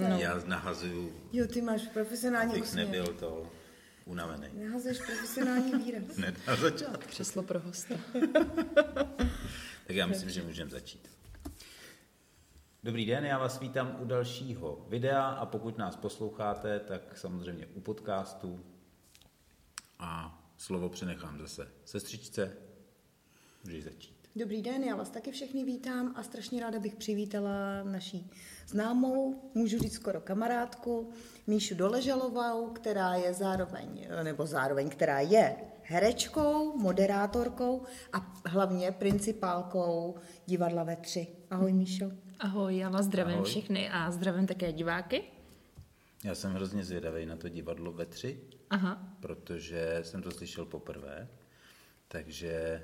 rovnou. Já nahazuju, Jo, ty máš profesionální abych úsměv. nebyl to unavený. Nahazuješ profesionální výraz. Ne, na začátku. Křeslo pro hosta. Tak já myslím, že můžeme začít. Dobrý den, já vás vítám u dalšího videa a pokud nás posloucháte, tak samozřejmě u podcastu. A slovo přenechám zase sestřičce. Můžeš začít. Dobrý den, já vás taky všechny vítám a strašně ráda bych přivítala naší známou, můžu říct skoro kamarádku, Míšu Doležalovou, která je zároveň, nebo zároveň, která je herečkou, moderátorkou a hlavně principálkou divadla ve tři. Ahoj Míšo. Ahoj, já vás zdravím Ahoj. všechny a zdravím také diváky. Já jsem hrozně zvědavý na to divadlo ve tři, Aha, protože jsem to slyšel poprvé, takže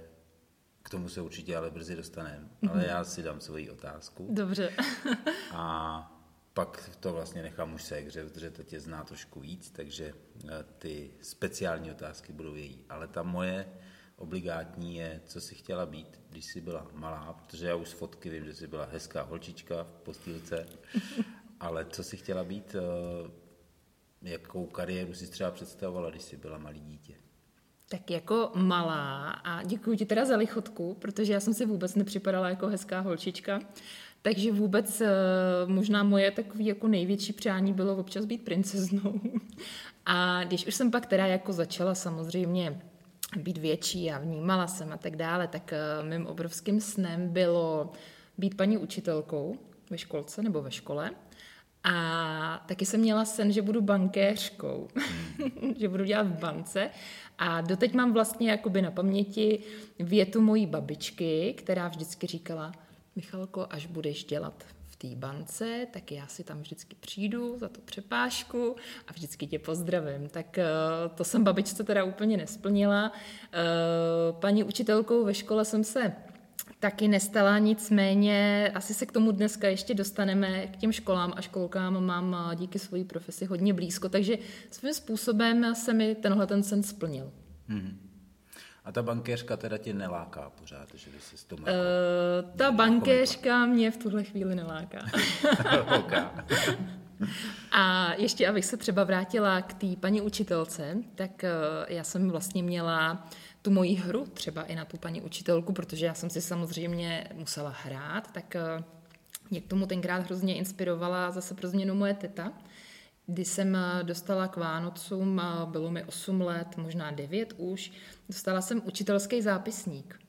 k tomu se určitě ale brzy dostaneme. Ale já si dám svoji otázku dobře. a pak to vlastně nechám už Ségře, protože to tě zná trošku víc, takže eh, ty speciální otázky budou její. Ale ta moje obligátní je, co jsi chtěla být, když jsi byla malá, protože já už z fotky vím, že jsi byla hezká holčička v postýlce, ale co jsi chtěla být, eh, jakou kariéru si třeba představovala, když jsi byla malý dítě? Tak jako malá a děkuji ti teda za lichotku, protože já jsem si vůbec nepřipadala jako hezká holčička. Takže vůbec eh, možná moje takové jako největší přání bylo občas být princeznou. A když už jsem pak teda jako začala samozřejmě být větší a vnímala jsem a tak dále, tak eh, mým obrovským snem bylo být paní učitelkou ve školce nebo ve škole. A taky jsem měla sen, že budu bankéřkou, že budu dělat v bance. A doteď mám vlastně jakoby na paměti větu mojí babičky, která vždycky říkala, Michalko, až budeš dělat v té bance, tak já si tam vždycky přijdu za tu přepážku a vždycky tě pozdravím. Tak eh, to jsem babičce teda úplně nesplnila. Eh, Paní učitelkou ve škole jsem se taky nestala, nicméně asi se k tomu dneska ještě dostaneme, k těm školám a školkám mám a, díky své profesi hodně blízko, takže svým způsobem se mi tenhle ten sen splnil. A ta bankéřka teda tě neláká pořád, že by si s tom... Uh, ta bankéřka mě v tuhle chvíli neláká. A ještě, abych se třeba vrátila k té paní učitelce, tak eh, já jsem vlastně měla tu moji hru třeba i na tu paní učitelku, protože já jsem si samozřejmě musela hrát, tak eh, mě k tomu tenkrát hrozně inspirovala zase pro změnu moje teta, kdy jsem eh, dostala k Vánocům, eh, bylo mi 8 let, možná 9 už, dostala jsem učitelský zápisník.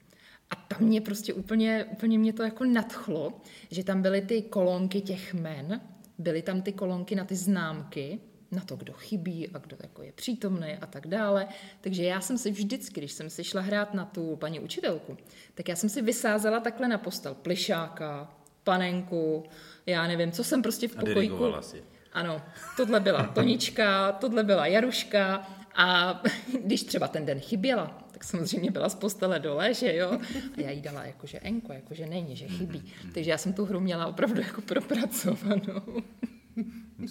A tam mě prostě úplně, úplně mě to jako nadchlo, že tam byly ty kolonky těch men, byly tam ty kolonky na ty známky, na to, kdo chybí a kdo jako je přítomný a tak dále. Takže já jsem si vždycky, když jsem si šla hrát na tu paní učitelku, tak já jsem si vysázela takhle na postel plišáka, panenku, já nevím, co jsem prostě v A pokojíku. dirigovala si. Ano, tohle byla Tonička, tohle byla Jaruška a když třeba ten den chyběla, tak samozřejmě byla z postele dole, že jo, a já jí dala jakože enko, jakože není, že chybí. Takže já jsem tu hru měla opravdu jako propracovanou.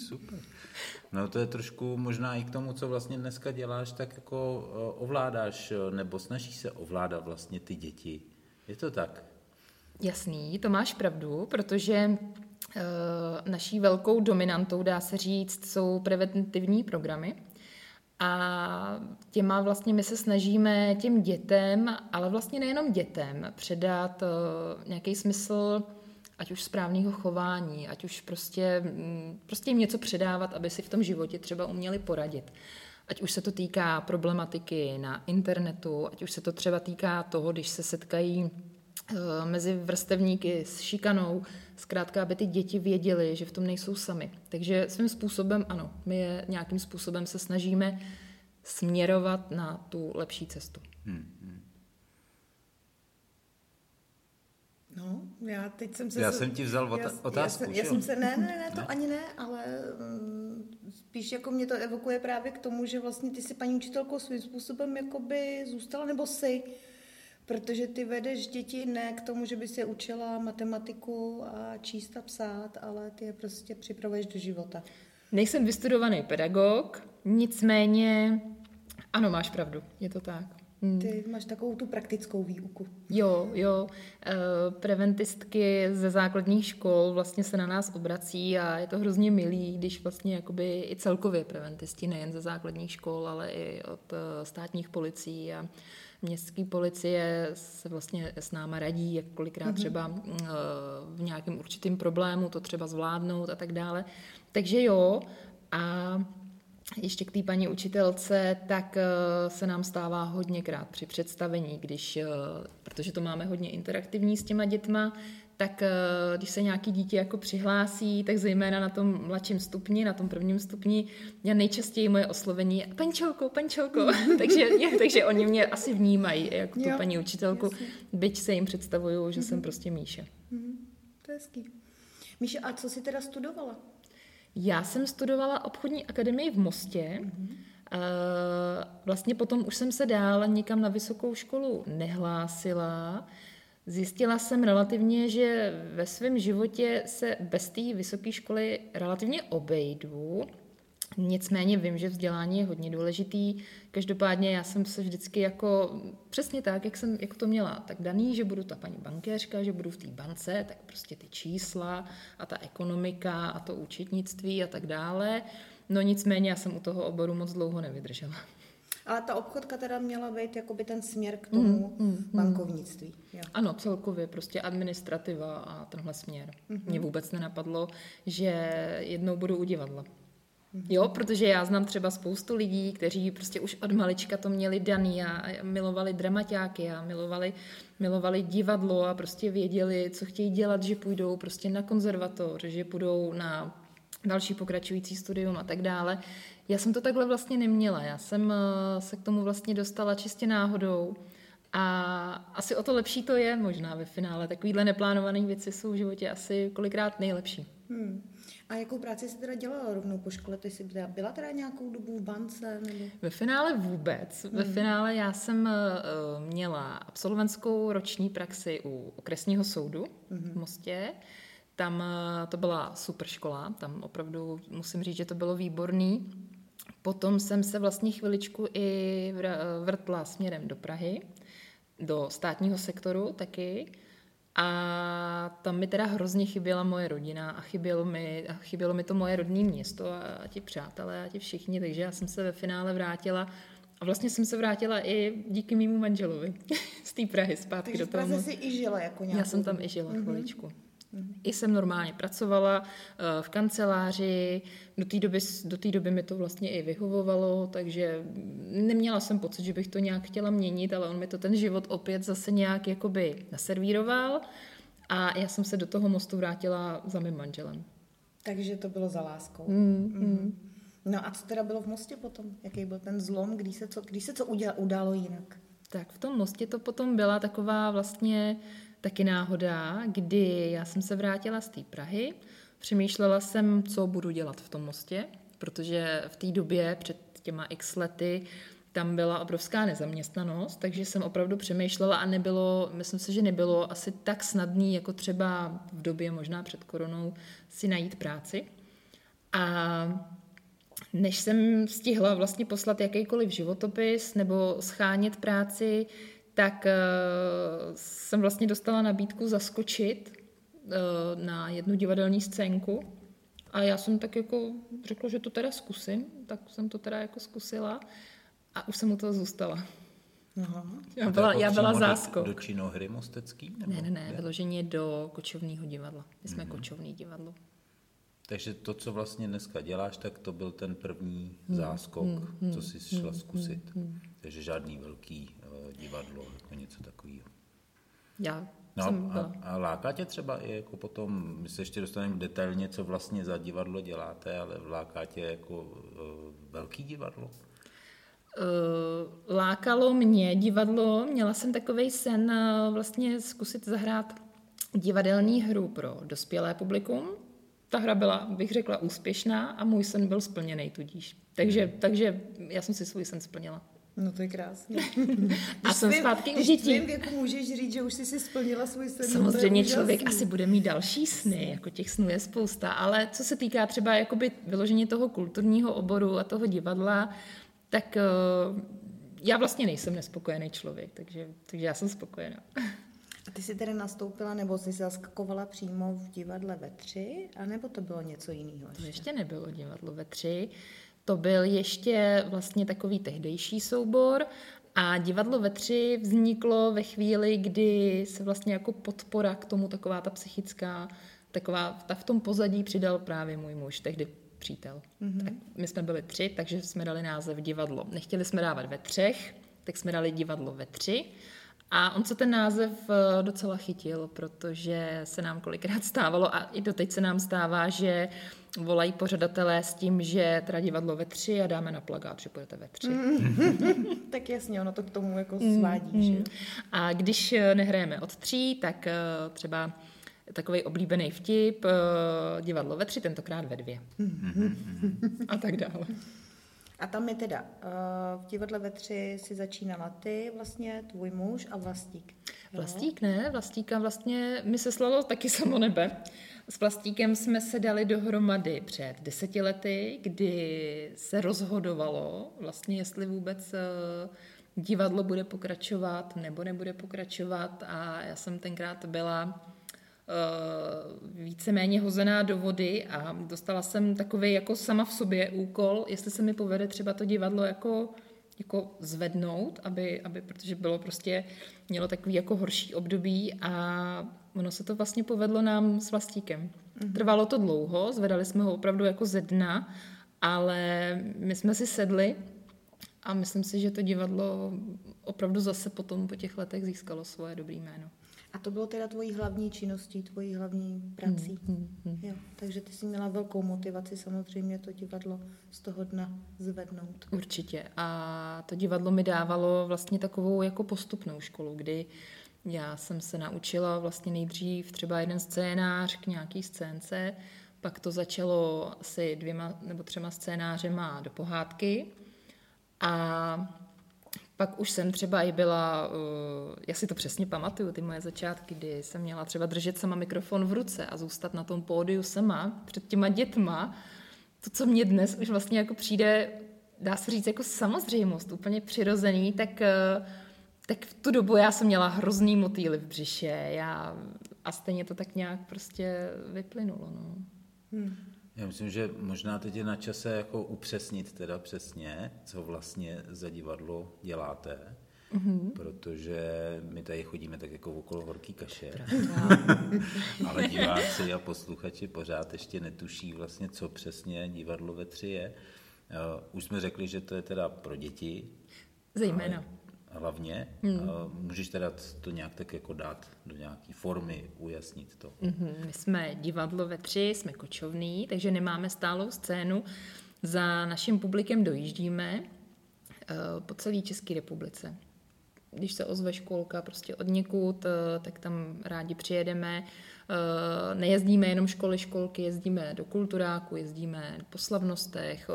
Super. No to je trošku možná i k tomu, co vlastně dneska děláš, tak jako eh, ovládáš eh, nebo snažíš se ovládat vlastně ty děti. Je to tak? Jasný, to máš pravdu, protože e, naší velkou dominantou, dá se říct, jsou preventivní programy. A těma vlastně my se snažíme těm dětem, ale vlastně nejenom dětem, předat nějaký smysl ať už správného chování, ať už prostě, mm, prostě jim něco předávat, aby si v tom životě třeba uměli poradit. Ať už se to týká problematiky na internetu, ať už se to třeba týká toho, když se setkají eh, mezi vrstevníky s šikanou, zkrátka, aby ty děti věděly, že v tom nejsou sami. Takže svým způsobem, ano, my je nějakým způsobem se snažíme směrovat na tu lepší cestu. No, já teď jsem se... Já jsem ti vzal ota- já, otázku, Já, jsem- já jsem se, ne, ne, ne, to ani ne, ale um, spíš jako mě to evokuje právě k tomu, že vlastně ty si paní učitelkou svým způsobem jakoby zůstala, nebo si, protože ty vedeš děti ne k tomu, že by se učila matematiku a číst a psát, ale ty je prostě připravuješ do života. Nejsem vystudovaný pedagog, nicméně, ano, máš pravdu, je to tak. Ty máš takovou tu praktickou výuku. Jo, jo. E, preventistky ze základních škol vlastně se na nás obrací a je to hrozně milý, když vlastně jakoby i celkově preventisti, nejen ze základních škol, ale i od e, státních policií a městské policie se vlastně s náma radí, jak kolikrát mm-hmm. třeba e, v nějakém určitém problému to třeba zvládnout a tak dále. Takže jo, a ještě k té paní učitelce, tak eh, se nám stává hodněkrát při představení, když, eh, protože to máme hodně interaktivní s těma dětma, tak eh, když se nějaký dítě jako přihlásí, tak zejména na tom mladším stupni, na tom prvním stupni, já nejčastěji moje oslovení je pančelko, pančelko, takže, takže oni mě asi vnímají jako tu jo, paní učitelku, jasně. byť se jim představuju, že mm-hmm. jsem mhm. prostě Míše. Mm-hmm. To je hezký. Míše, a co jsi teda studovala? Já jsem studovala obchodní akademii v Mostě. Mm-hmm. Vlastně potom už jsem se dál nikam na vysokou školu nehlásila. Zjistila jsem relativně, že ve svém životě se bez té vysoké školy relativně obejdu. Nicméně vím, že vzdělání je hodně důležitý. Každopádně já jsem se vždycky jako přesně tak, jak jsem jak to měla, tak daný, že budu ta paní bankéřka, že budu v té bance, tak prostě ty čísla a ta ekonomika a to účetnictví a tak dále. No nicméně já jsem u toho oboru moc dlouho nevydržela. Ale ta obchodka teda měla být jakoby ten směr k tomu mm, mm, mm. bankovnictví. Jo. Ano, celkově prostě administrativa a tenhle směr. Mm-hmm. Mně vůbec nenapadlo, že jednou budu u divadla. Jo, protože já znám třeba spoustu lidí, kteří prostě už od malička to měli daný a milovali dramaťáky a milovali, milovali divadlo a prostě věděli, co chtějí dělat, že půjdou prostě na konzervatoř, že půjdou na další pokračující studium a tak dále. Já jsem to takhle vlastně neměla. Já jsem eh, se k tomu vlastně dostala čistě náhodou. A asi o to lepší to je možná ve finále. Takovýhle neplánované věci jsou v životě asi kolikrát nejlepší. Hmm. A jakou práci jsi teda dělala rovnou po škole? Ty jsi byla teda nějakou dobu v bance? Nebo? Ve finále vůbec. Hmm. Ve finále já jsem uh, měla absolventskou roční praxi u okresního soudu hmm. v Mostě. Tam uh, to byla super škola, tam opravdu musím říct, že to bylo výborný. Potom jsem se vlastně chviličku i vrtla směrem do Prahy, do státního sektoru taky. A tam mi teda hrozně chyběla moje rodina a chybělo mi, a chybělo mi to moje rodné město a, a ti přátelé a ti všichni, takže já jsem se ve finále vrátila a vlastně jsem se vrátila i díky mýmu manželovi z té Prahy zpátky takže do toho. Takže jsi i žila jako nějakou Já jsem tam i žila mm-hmm. chviličku. I jsem normálně pracovala eh, v kanceláři, do té doby, do té doby mi to vlastně i vyhovovalo, takže neměla jsem pocit, že bych to nějak chtěla měnit, ale on mi to ten život opět zase nějak jakoby naservíroval a já jsem se do toho mostu vrátila za mým manželem. Takže to bylo za láskou. Mm, mm. No a co teda bylo v mostě potom? Jaký byl ten zlom, když se co, když se co udělalo, událo jinak? Tak v tom mostě to potom byla taková vlastně taky náhoda, kdy já jsem se vrátila z té Prahy, přemýšlela jsem, co budu dělat v tom mostě, protože v té době před těma x lety tam byla obrovská nezaměstnanost, takže jsem opravdu přemýšlela a nebylo, myslím si, že nebylo asi tak snadný, jako třeba v době možná před koronou si najít práci. A než jsem stihla vlastně poslat jakýkoliv životopis nebo schánět práci, tak uh, jsem vlastně dostala nabídku zaskočit uh, na jednu divadelní scénku a já jsem tak jako řekla, že to teda zkusím, tak jsem to teda jako zkusila a už jsem u toho zůstala. Aha. Já byla, já byla zásko. Do, do činohry mostecký? Nebo ne, ne, ne, vyloženě do kočovního divadla. My jsme mm-hmm. kočovný divadlo. Takže to, co vlastně dneska děláš, tak to byl ten první hmm. záskok, hmm. hmm co jsi šla hmm. zkusit. Hmm. Takže žádný velký divadlo, jako něco takového. Já No a, a láká tě třeba i jako potom, my se ještě dostaneme detailně, co vlastně za divadlo děláte, ale láká tě jako uh, velký divadlo? Uh, lákalo mě divadlo, měla jsem takový sen uh, vlastně zkusit zahrát divadelní hru pro dospělé publikum, ta hra byla, bych řekla, úspěšná a můj sen byl splněný tudíž. Takže, hmm. takže já jsem si svůj sen splnila. No to je krásné. a jsem zpátky u dětí. Když věku můžeš říct, že už jsi si splnila svůj sen. Samozřejmě člověk asi bude mít další sny, jako těch snů je spousta, ale co se týká třeba jakoby vyložení toho kulturního oboru a toho divadla, tak uh, já vlastně nejsem nespokojený člověk, takže, takže já jsem spokojená. A ty jsi tedy nastoupila, nebo jsi zaskakovala přímo v divadle ve tři, anebo to bylo něco jiného? To ještě nebylo divadlo ve tři. To byl ještě vlastně takový tehdejší soubor a divadlo ve tři vzniklo ve chvíli, kdy se vlastně jako podpora k tomu taková ta psychická, taková, ta v tom pozadí přidal právě můj muž, tehdy přítel. Mm-hmm. Tak my jsme byli tři, takže jsme dali název divadlo. Nechtěli jsme dávat ve třech, tak jsme dali divadlo ve tři. A on se ten název eh, docela chytil, protože se nám kolikrát stávalo a i doteď se nám stává, že volají pořadatelé s tím, že teda divadlo ve tři a dáme na plagát, že půjdete ve tři. tak jasně, ono to k tomu jako svádí, mm, že? A když eh, nehrajeme od tří, tak eh, třeba takový oblíbený vtip, divadlo ve tři, tentokrát ve dvě. a tak dále. A tam je teda, uh, v divadle ve tři si začínala ty, vlastně tvůj muž a Vlastík. Vlastík ne, Vlastíka vlastně mi se slalo taky samo nebe. S Vlastíkem jsme se dali dohromady před deseti lety, kdy se rozhodovalo vlastně, jestli vůbec uh, divadlo bude pokračovat nebo nebude pokračovat a já jsem tenkrát byla Eh, víceméně hozená do vody a dostala jsem takový jako sama v sobě úkol, jestli se mi povede třeba to divadlo jako, jako zvednout, aby, aby, protože bylo prostě, mělo takový jako horší období a ono se to vlastně povedlo nám s Vlastíkem. Mm-hmm. Trvalo to dlouho, zvedali jsme ho opravdu jako ze dna, ale my jsme si sedli a myslím si, že to divadlo opravdu zase potom po těch letech získalo svoje dobré jméno. A to bylo teda tvojí hlavní činností, tvojí hlavní prací. Hmm, hmm, hmm. Jo, takže ty jsi měla velkou motivaci samozřejmě to divadlo z toho dna zvednout. Určitě. A to divadlo mi dávalo vlastně takovou jako postupnou školu, kdy já jsem se naučila vlastně nejdřív třeba jeden scénář k nějaký scénce, pak to začalo asi dvěma nebo třema scénářema do pohádky a pak už jsem třeba i byla, uh, já si to přesně pamatuju, ty moje začátky, kdy jsem měla třeba držet sama mikrofon v ruce a zůstat na tom pódiu sama před těma dětma. To, co mě dnes už vlastně jako přijde, dá se říct jako samozřejmost, úplně přirozený, tak, uh, tak v tu dobu já jsem měla hrozný motýly v břiše já, a stejně to tak nějak prostě vyplynulo. No. Hmm. Já myslím, že možná teď je na čase jako upřesnit teda přesně, co vlastně za divadlo děláte, mm-hmm. protože my tady chodíme tak jako okolo horký kaše, ale diváci a posluchači pořád ještě netuší vlastně, co přesně divadlo ve tři je. Uh, už jsme řekli, že to je teda pro děti. Zejména. Ale hlavně. Hmm. Můžeš teda to nějak tak jako dát do nějaké formy, ujasnit to. Mm-hmm. My jsme divadlo ve tři, jsme kočovný, takže nemáme stálou scénu. Za naším publikem dojíždíme uh, po celé České republice. Když se ozve školka prostě od někud, uh, tak tam rádi přijedeme. Uh, nejezdíme jenom školy, školky, jezdíme do kulturáku, jezdíme po slavnostech,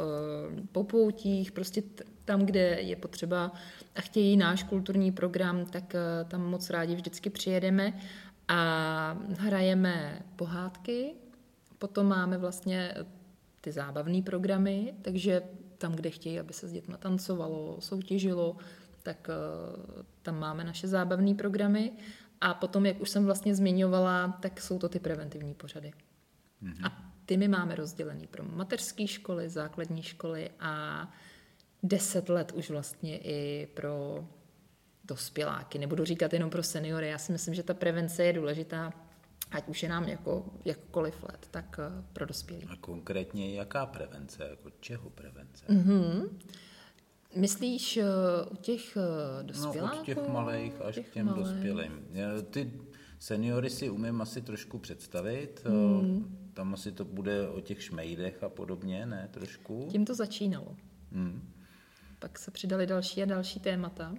po poutích, prostě t- tam, kde je potřeba a chtějí náš kulturní program, tak eh, tam moc rádi vždycky přijedeme a hrajeme pohádky, potom máme vlastně eh, ty zábavné programy, takže tam, kde chtějí, aby se s dětmi tancovalo, soutěžilo, tak eh, tam máme naše zábavné programy. A potom, jak už jsem vlastně zmiňovala, tak jsou to ty preventivní pořady. Mm-hmm. A ty my máme rozdělený pro mateřské školy, základní školy a deset let už vlastně i pro dospěláky. Nebudu říkat jenom pro seniory. Já si myslím, že ta prevence je důležitá, ať už je nám jako jakkoliv let, tak eh, pro dospělí. A konkrétně jaká prevence? Jako čeho prevence? Mm-hmm. Myslíš uh, u těch uh, dospěláků? No, od těch malých až těch k těm malej. dospělým. Ty seniory si umím asi trošku představit. Mm. Tam asi to bude o těch šmejdech a podobně, ne? Trošku. Tím to začínalo. Mm pak se přidali další a další témata.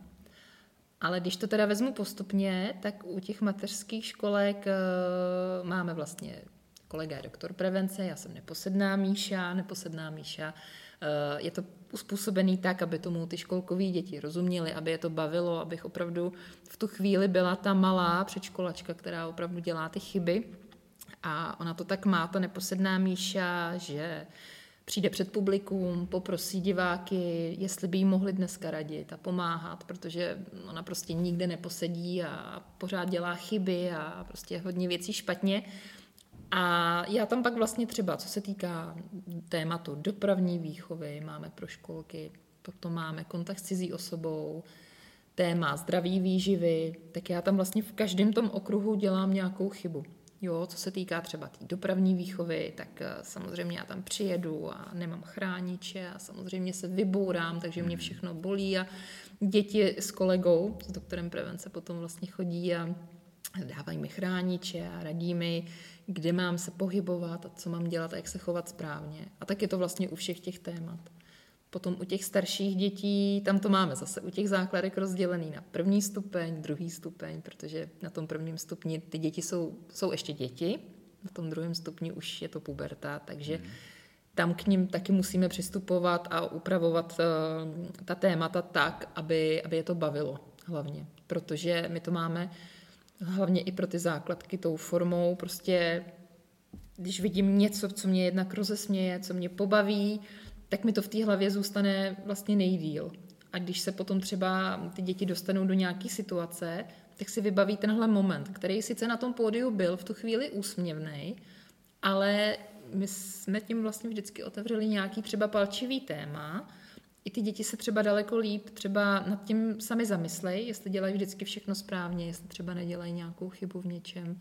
Ale když to teda vezmu postupně, tak u těch mateřských školek uh, máme vlastně kolega je doktor prevence, já jsem neposedná Míša, neposedná Míša. Uh, je to uspůsobený tak, aby tomu ty školkové děti rozuměly, aby je to bavilo, abych opravdu v tu chvíli byla ta malá předškolačka, která opravdu dělá ty chyby. A ona to tak má, ta neposedná Míša, že přijde před publikum, poprosí diváky, jestli by jí mohli dneska radit a pomáhat, protože ona prostě nikde neposedí a pořád dělá chyby a prostě hodně věcí špatně. A já tam pak vlastně třeba, co se týká tématu dopravní výchovy, máme pro školky, potom máme kontakt s cizí osobou, téma zdraví výživy, tak já tam vlastně v každém tom okruhu dělám nějakou chybu. Jo, co se týká třeba té tý dopravní výchovy, tak eh, samozřejmě já tam přijedu a nemám chrániče a samozřejmě se vybourám, takže mě hmm. všechno bolí a děti s kolegou, s doktorem prevence potom vlastně chodí a dávají mi chrániče a radí mi, kde mám se pohybovat a co mám dělat a jak se chovat správně. A tak je to vlastně u všech těch témat. Potom u těch starších dětí, tam to máme zase u těch základek rozdělený na první stupeň, druhý stupeň, protože na tom prvním stupni ty děti jsou, jsou ještě děti, na tom druhém stupni už je to puberta, takže mm. tam k ním taky musíme přistupovat a upravovat uh, ta témata tak, aby, aby je to bavilo hlavně, protože my to máme hlavně i pro ty základky tou formou, prostě když vidím něco, co mě jednak rozesměje, co mě pobaví, tak mi to v té hlavě zůstane vlastně nejdíl. A když se potom třeba ty děti dostanou do nějaké situace, tak si vybaví tenhle moment, který sice na tom pódiu byl v tu chvíli úsměvný, ale my jsme tím vlastně vždycky otevřeli nějaký třeba palčivý téma. I ty děti se třeba daleko líp třeba nad tím sami zamyslej, jestli dělají vždycky všechno správně, jestli třeba nedělají nějakou chybu v něčem.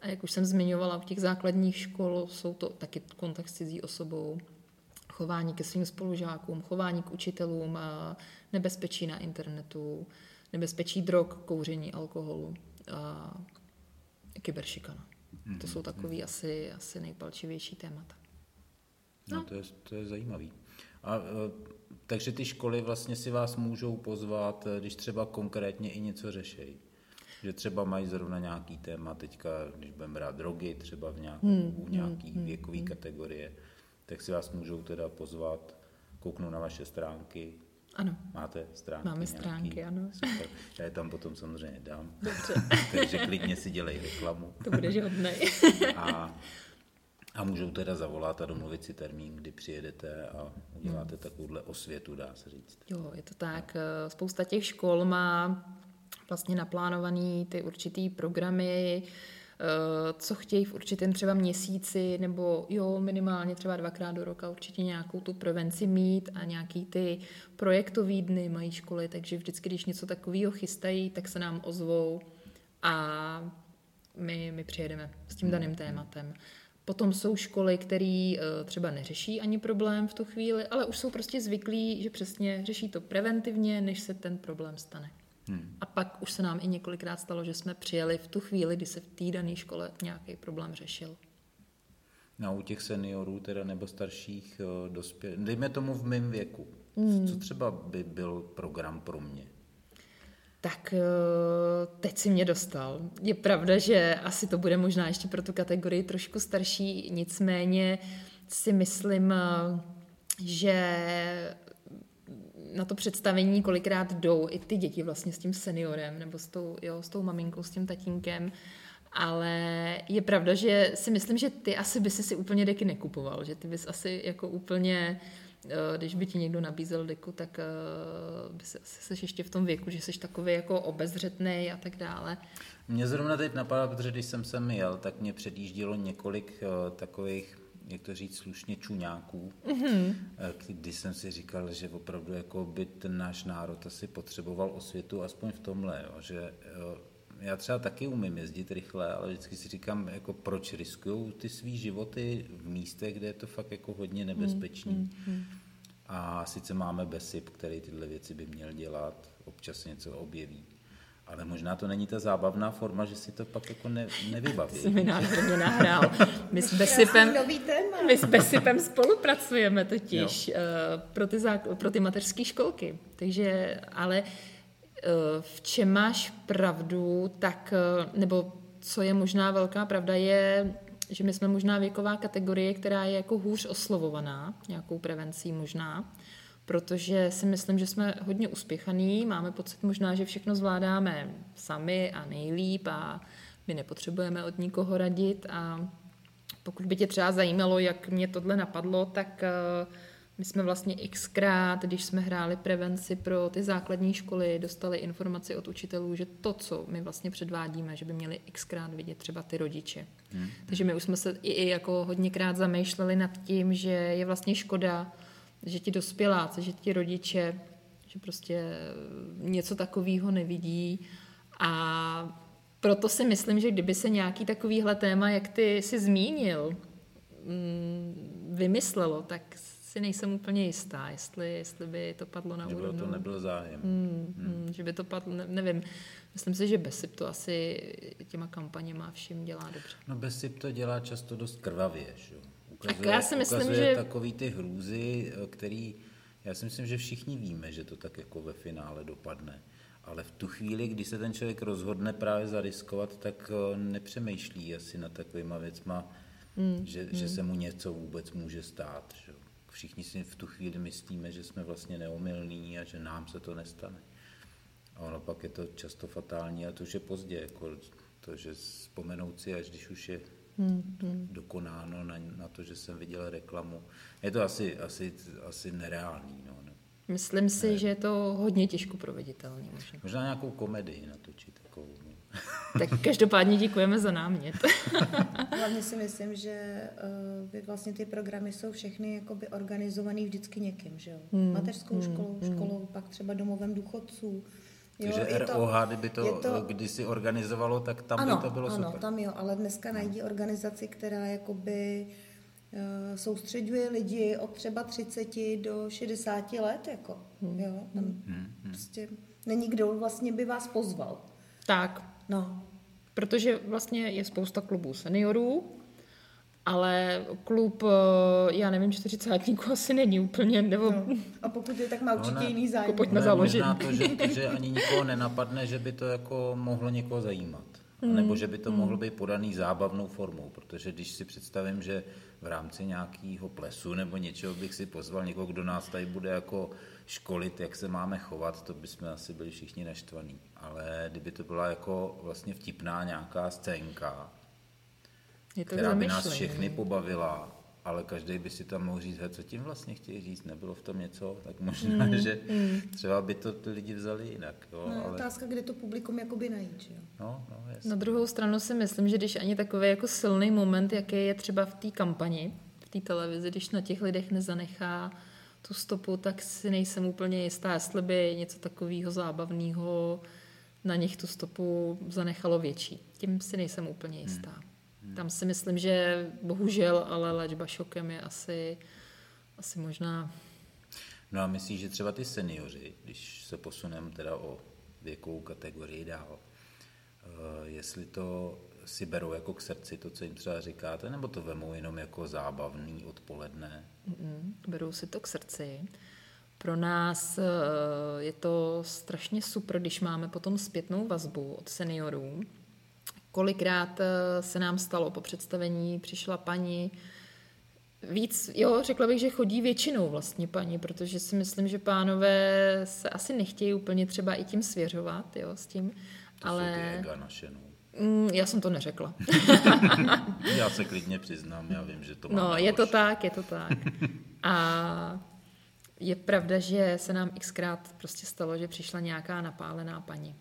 A jak už jsem zmiňovala, v těch základních škol jsou to taky kontakt s cizí osobou, chování ke svým spolužákům, chování k učitelům, nebezpečí na internetu, nebezpečí drog, kouření, alkoholu, a kyberšikana. To jsou mhm, takové mm. asi, asi nejpalčivější témata. No, no to, je, to je zajímavý. A, e, takže ty školy vlastně si vás můžou pozvat, když třeba konkrétně i něco řešejí. Že třeba mají zrovna nějaký téma, teďka, když budeme brát drogy, třeba v nějakou, hmm, u nějaký hmm, věkové hmm. kategorie, tak si vás můžou teda pozvat, kouknu na vaše stránky. Ano. Máte stránky? Máme nějaký? stránky, ano. Super. Já je tam potom samozřejmě dám. Dobře. Takže klidně si dělej reklamu. To bude žádnej. a, a můžou teda zavolat a domluvit si termín, kdy přijedete a uděláte hmm. takovouhle osvětu, dá se říct. Jo, je to tak. Spousta těch škol má vlastně naplánovaný ty určitý programy, Eh, co chtějí v určitém třeba měsíci, nebo jo, minimálně třeba dvakrát do roka určitě nějakou tu prevenci mít a nějaký ty projektový dny mají školy, takže vždycky, když něco takového chystají, tak se nám ozvou a my, my přijedeme s tím daným tématem. Potom jsou školy, které eh, třeba neřeší ani problém v tu chvíli, ale už jsou prostě zvyklí, že přesně řeší to preventivně, než se ten problém stane. Hmm. A pak už se nám i několikrát stalo, že jsme přijeli v tu chvíli, kdy se v té dané škole nějaký problém řešil. No u těch seniorů teda nebo starších eh, dospělých, dejme tomu v mém věku, hmm. co třeba by byl program pro mě? Tak eh, teď si mě dostal. Je pravda, že asi to bude možná ještě pro tu kategorii trošku starší, nicméně si myslím, eh, že na to představení kolikrát jdou i ty děti vlastně s tím seniorem nebo s tou, jo, s tou maminkou, s tím tatínkem. Ale je pravda, že si myslím, že ty asi by si si úplně deky nekupoval, že ty bys asi jako úplně, eh, když by ti někdo nabízel deku, tak eh, by si asi seš ještě v tom věku, že jsi takový jako obezřetný a tak dále. Mě zrovna teď napadá, protože když jsem sem jel, tak mě předjíždělo několik uh, takových jak to říct slušně, čuňáků, mm-hmm. kdy jsem si říkal, že opravdu jako by ten náš národ asi potřeboval osvětu, aspoň v tomhle, jo, že jo, já třeba taky umím jezdit rychle, ale vždycky si říkám, jako proč riskují ty svý životy v místech, kde je to fakt jako hodně nebezpečný. Mm-hmm. A sice máme BESIP, který tyhle věci by měl dělat, občas něco objeví ale možná to není ta zábavná forma, že si to pak jako ne, nevybaví. Jsi mi nádherně nahrál. My s Besipem, my s Besipem spolupracujeme totiž uh, pro, ty zák- pro ty mateřské školky. Takže, ale uh, v čem máš pravdu, tak, uh, nebo co je možná velká pravda, je, že my jsme možná věková kategorie, která je jako hůř oslovovaná, nějakou prevencí možná protože si myslím, že jsme hodně uspěchaný, máme pocit možná, že všechno zvládáme sami a nejlíp a my nepotřebujeme od nikoho radit a pokud by tě třeba zajímalo, jak mě tohle napadlo, tak uh, my jsme vlastně xkrát, když jsme hráli prevenci pro ty základní školy, dostali informaci od učitelů, že to, co my vlastně předvádíme, že by měli xkrát vidět třeba ty rodiče. Hmm. Takže my už jsme se i, i jako hodněkrát zamýšleli nad tím, že je vlastně škoda, že ti dospěláci, že ti rodiče, že prostě něco takového nevidí a proto si myslím, že kdyby se nějaký takovýhle téma, jak ty si zmínil, mm, vymyslelo, tak si nejsem úplně jistá, jestli, jestli by to padlo na úrovni. to nebyl zájem. Hmm, hmm. Hmm, že by to padlo, ne, nevím. Myslím si, že Besip to asi těma kampaněma vším dělá dobře. No Besip to dělá často dost krvavě, že? Ukazuje, já si myslím, že... takový ty hrůzy, který... Já si myslím, že všichni víme, že to tak jako ve finále dopadne. Ale v tu chvíli, kdy se ten člověk rozhodne právě zariskovat, tak eh, nepřemýšlí asi nad takovýma věcma, hmm. Že, hmm. že se mu něco vůbec může stát. Že? všichni si v tu chvíli myslíme, že jsme vlastně neomylní a že nám se to nestane. A ono pak je to často fatální a to už je pozdě, jako to, že vzpomenout si, až když už je hmm, hmm. dokonáno na, na to, že jsem viděl reklamu. Je to asi, asi, asi nereálný. No. Myslím si, ne. že je to hodně těžko proveditelné. Možná. možná nějakou komedii natočit. Takovou, no. Tak každopádně děkujeme za námět. Hlavně si myslím, že uh, vlastně ty programy jsou všechny jakoby organizovaný vždycky někým, že jo? Hmm. Mateřskou hmm. školou, hmm. školou, pak třeba domovem důchodců. Jo, Takže ROH, to, kdyby to, to kdysi organizovalo, tak tam ano, by to bylo ano, super. tam jo, ale dneska najdi organizaci, která jakoby uh, soustředuje lidi od třeba 30 do 60 let, jako, hmm. jo, tam hmm. hmm. prostě není kdo vlastně by vás pozval. Tak. No. Protože vlastně je spousta klubů seniorů, ale klub, eh, já nevím, čtyřicátníků asi není úplně, nebo... No. A pokud je, tak má určitě no ne, jiný zájem. Jako pojďme založit. Možná to, že, že ani nikoho nenapadne, že by to jako mohlo někoho zajímat. Hmm. Nebo že by to hmm. mohlo být podaný zábavnou formou, protože když si představím, že v rámci nějakého plesu nebo něčeho bych si pozval někoho, kdo nás tady bude jako školit, jak se máme chovat, to bychom asi byli všichni naštvaní. Ale kdyby to byla jako vlastně vtipná nějaká scénka, která by nás všechny pobavila, ale každý by si tam mohl říct, co tím vlastně chtějí říct, nebylo v tom něco, tak možná, mm, že mm. třeba by to ty lidi vzali jinak. Jo, no, ale... Otázka, kde to publikum jakoby najít, že jo? No, no, Na druhou stranu si myslím, že když ani takový jako silný moment, jaký je třeba v té kampani, v té televizi, když na těch lidech nezanechá tu stopu, tak si nejsem úplně jistá, jestli by něco takového zábavného na nich tu stopu zanechalo větší. Tím si nejsem úplně jistá. Hmm. Tam si myslím, že bohužel, ale léčba šokem je asi, asi možná... No a myslíš, že třeba ty seniori, když se posuneme teda o věkovou kategorii dál, uh, jestli to si berou jako k srdci to, co jim třeba říkáte, nebo to vemou jenom jako zábavný odpoledne? Mm, berou si to k srdci. Pro nás eh, je to strašně super, když máme potom zpětnou vazbu od seniorů. Kolikrát eh, se nám stalo po představení, přišla paní, Víc, jo, řekla bych, že chodí většinou vlastně paní, protože si myslím, že pánové se asi nechtějí úplně třeba i tím svěřovat, jo, s tím. To ale... jsou ty ega naše, no. Mm, já jsem to neřekla. já se klidně přiznám, já vím, že to má. No, je to tak, je to tak. A je pravda, že se nám xkrát prostě stalo, že přišla nějaká napálená paní.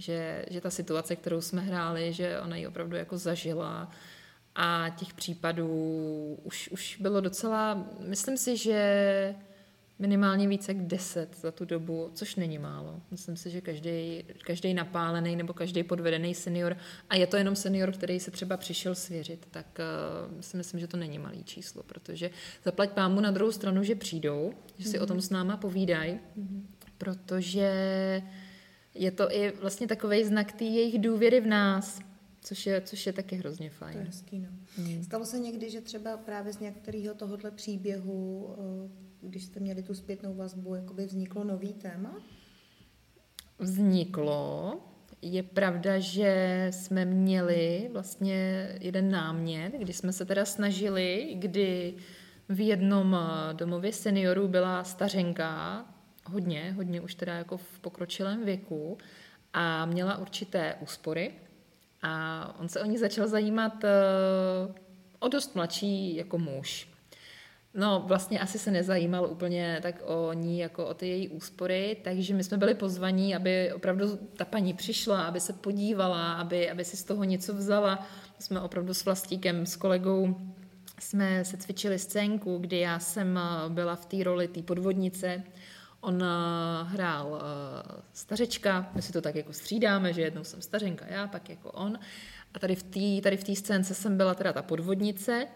Že, že ta situace, kterou jsme hráli, že ona ji opravdu jako zažila a těch případů už, už bylo docela, myslím si, že minimálně více jak deset za tu dobu, což není málo. Myslím si, že každý, každý napálený nebo každý podvedený senior, a je to jenom senior, který se třeba přišel svěřit, tak uh, si myslím, že to není malý číslo, protože zaplať pámu na druhou stranu, že přijdou, že si mm-hmm. o tom s náma povídají, mm-hmm. protože je to i vlastně takový znak té jejich důvěry v nás, což je, což je taky hrozně fajn. To je hezký, no. Mm. Stalo se někdy, že třeba právě z některého tohohle příběhu uh, když jste měli tu zpětnou vazbu, jakoby vzniklo nový téma? Vzniklo. Je pravda, že jsme měli vlastně jeden námět, kdy jsme se teda snažili, kdy v jednom domově seniorů byla stařenka, hodně, hodně už teda jako v pokročilém věku a měla určité úspory a on se o ní začal zajímat o dost mladší jako muž. No, vlastně asi se nezajímal úplně tak o ní, jako o ty její úspory, takže my jsme byli pozvaní, aby opravdu ta paní přišla, aby se podívala, aby, aby si z toho něco vzala. Jsme opravdu s Vlastíkem, s kolegou, jsme se cvičili scénku, kdy já jsem eh, byla v té roli té podvodnice, On uh, hrál uh, stařečka, my si to tak jako střídáme, že jednou jsem stařenka já, pak jako on. A tady v té tady v té scénce jsem byla teda ta podvodnice.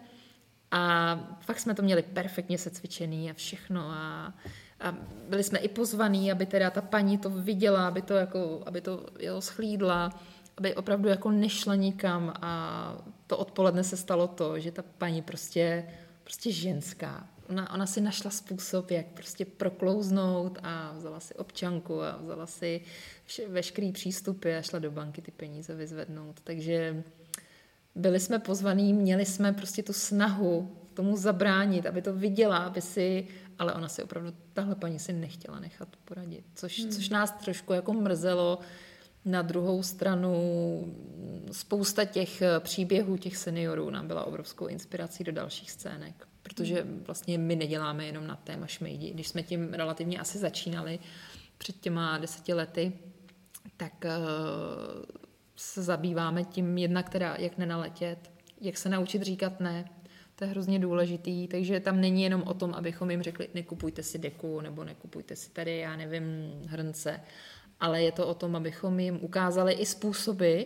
A fakt jsme to měli perfektně secvičený a všechno. A, a byli jsme i pozvaní, aby teda ta paní to viděla, aby to jako, aby to jo, schlídla, aby opravdu jako nešla nikam. A to odpoledne se stalo to, že ta paní prostě, prostě ženská, ona, ona si našla způsob, jak prostě proklouznout a vzala si občanku a vzala si vše, veškerý přístupy a šla do banky ty peníze vyzvednout. Takže byli jsme pozvaní, měli jsme prostě tu snahu tomu zabránit, aby to viděla, aby si, ale ona si opravdu, tahle paní si nechtěla nechat poradit, což, hmm. což nás trošku jako mrzelo. Na druhou stranu spousta těch příběhů těch seniorů nám byla obrovskou inspirací do dalších scének protože vlastně my neděláme jenom na téma šmejdi. Když jsme tím relativně asi začínali před těma deseti lety, tak uh, se zabýváme tím jedna, která, jak nenaletět, jak se naučit říkat ne, to je hrozně důležitý, takže tam není jenom o tom, abychom jim řekli, nekupujte si deku, nebo nekupujte si tady, já nevím, hrnce, ale je to o tom, abychom jim ukázali i způsoby,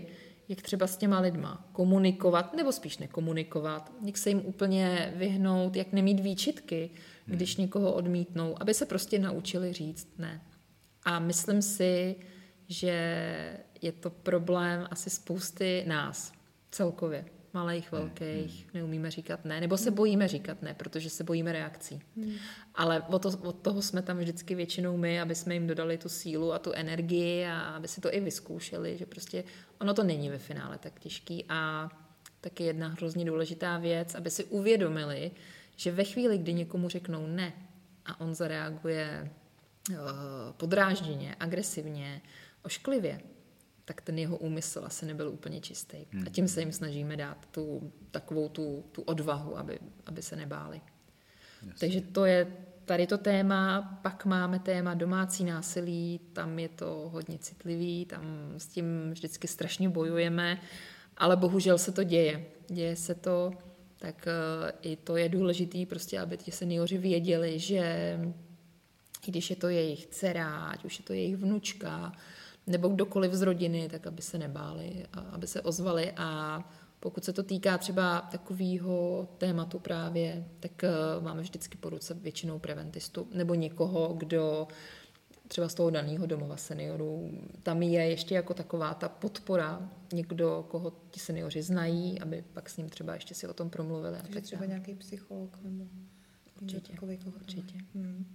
jak třeba s těma lidma komunikovat, nebo spíš nekomunikovat, jak se jim úplně vyhnout, jak nemít výčitky, když hmm. někoho odmítnou, aby se prostě naučili říct ne. A myslím si, že je to problém asi spousty nás celkově malých, hmm, velkých, hmm. neumíme říkat ne, nebo se bojíme říkat ne, protože se bojíme reakcí. Hmm. Ale od, to, od toho jsme tam vždycky většinou my, aby jsme jim dodali tu sílu a tu energii a aby si to i vyzkoušeli, že prostě ono to není ve finále tak těžký a taky jedna hrozně důležitá věc, aby si uvědomili, že ve chvíli, kdy někomu řeknou ne a on zareaguje uh, podrážděně, agresivně, ošklivě, tak ten jeho úmysl asi nebyl úplně čistý. Hmm. A tím se jim snažíme dát tu takovou tu, tu odvahu, aby, aby se nebáli. Jasně. Takže to je tady to téma, pak máme téma domácí násilí, tam je to hodně citlivý, tam s tím vždycky strašně bojujeme, ale bohužel se to děje. Děje se to, tak uh, i to je důležité, prostě, aby ti seniori věděli, že i když je to jejich dcera, ať už je to jejich vnučka, nebo kdokoliv z rodiny, tak aby se nebáli, a aby se ozvali a pokud se to týká třeba takového tématu právě, tak uh, máme vždycky po ruce většinou preventistu nebo někoho, kdo třeba z toho daného domova seniorů. Tam je ještě jako taková ta podpora, někdo, koho ti seniori znají, aby pak s ním třeba ještě si o tom promluvili. Takže třeba nějaký psycholog nebo určitě, takový, určitě. Hmm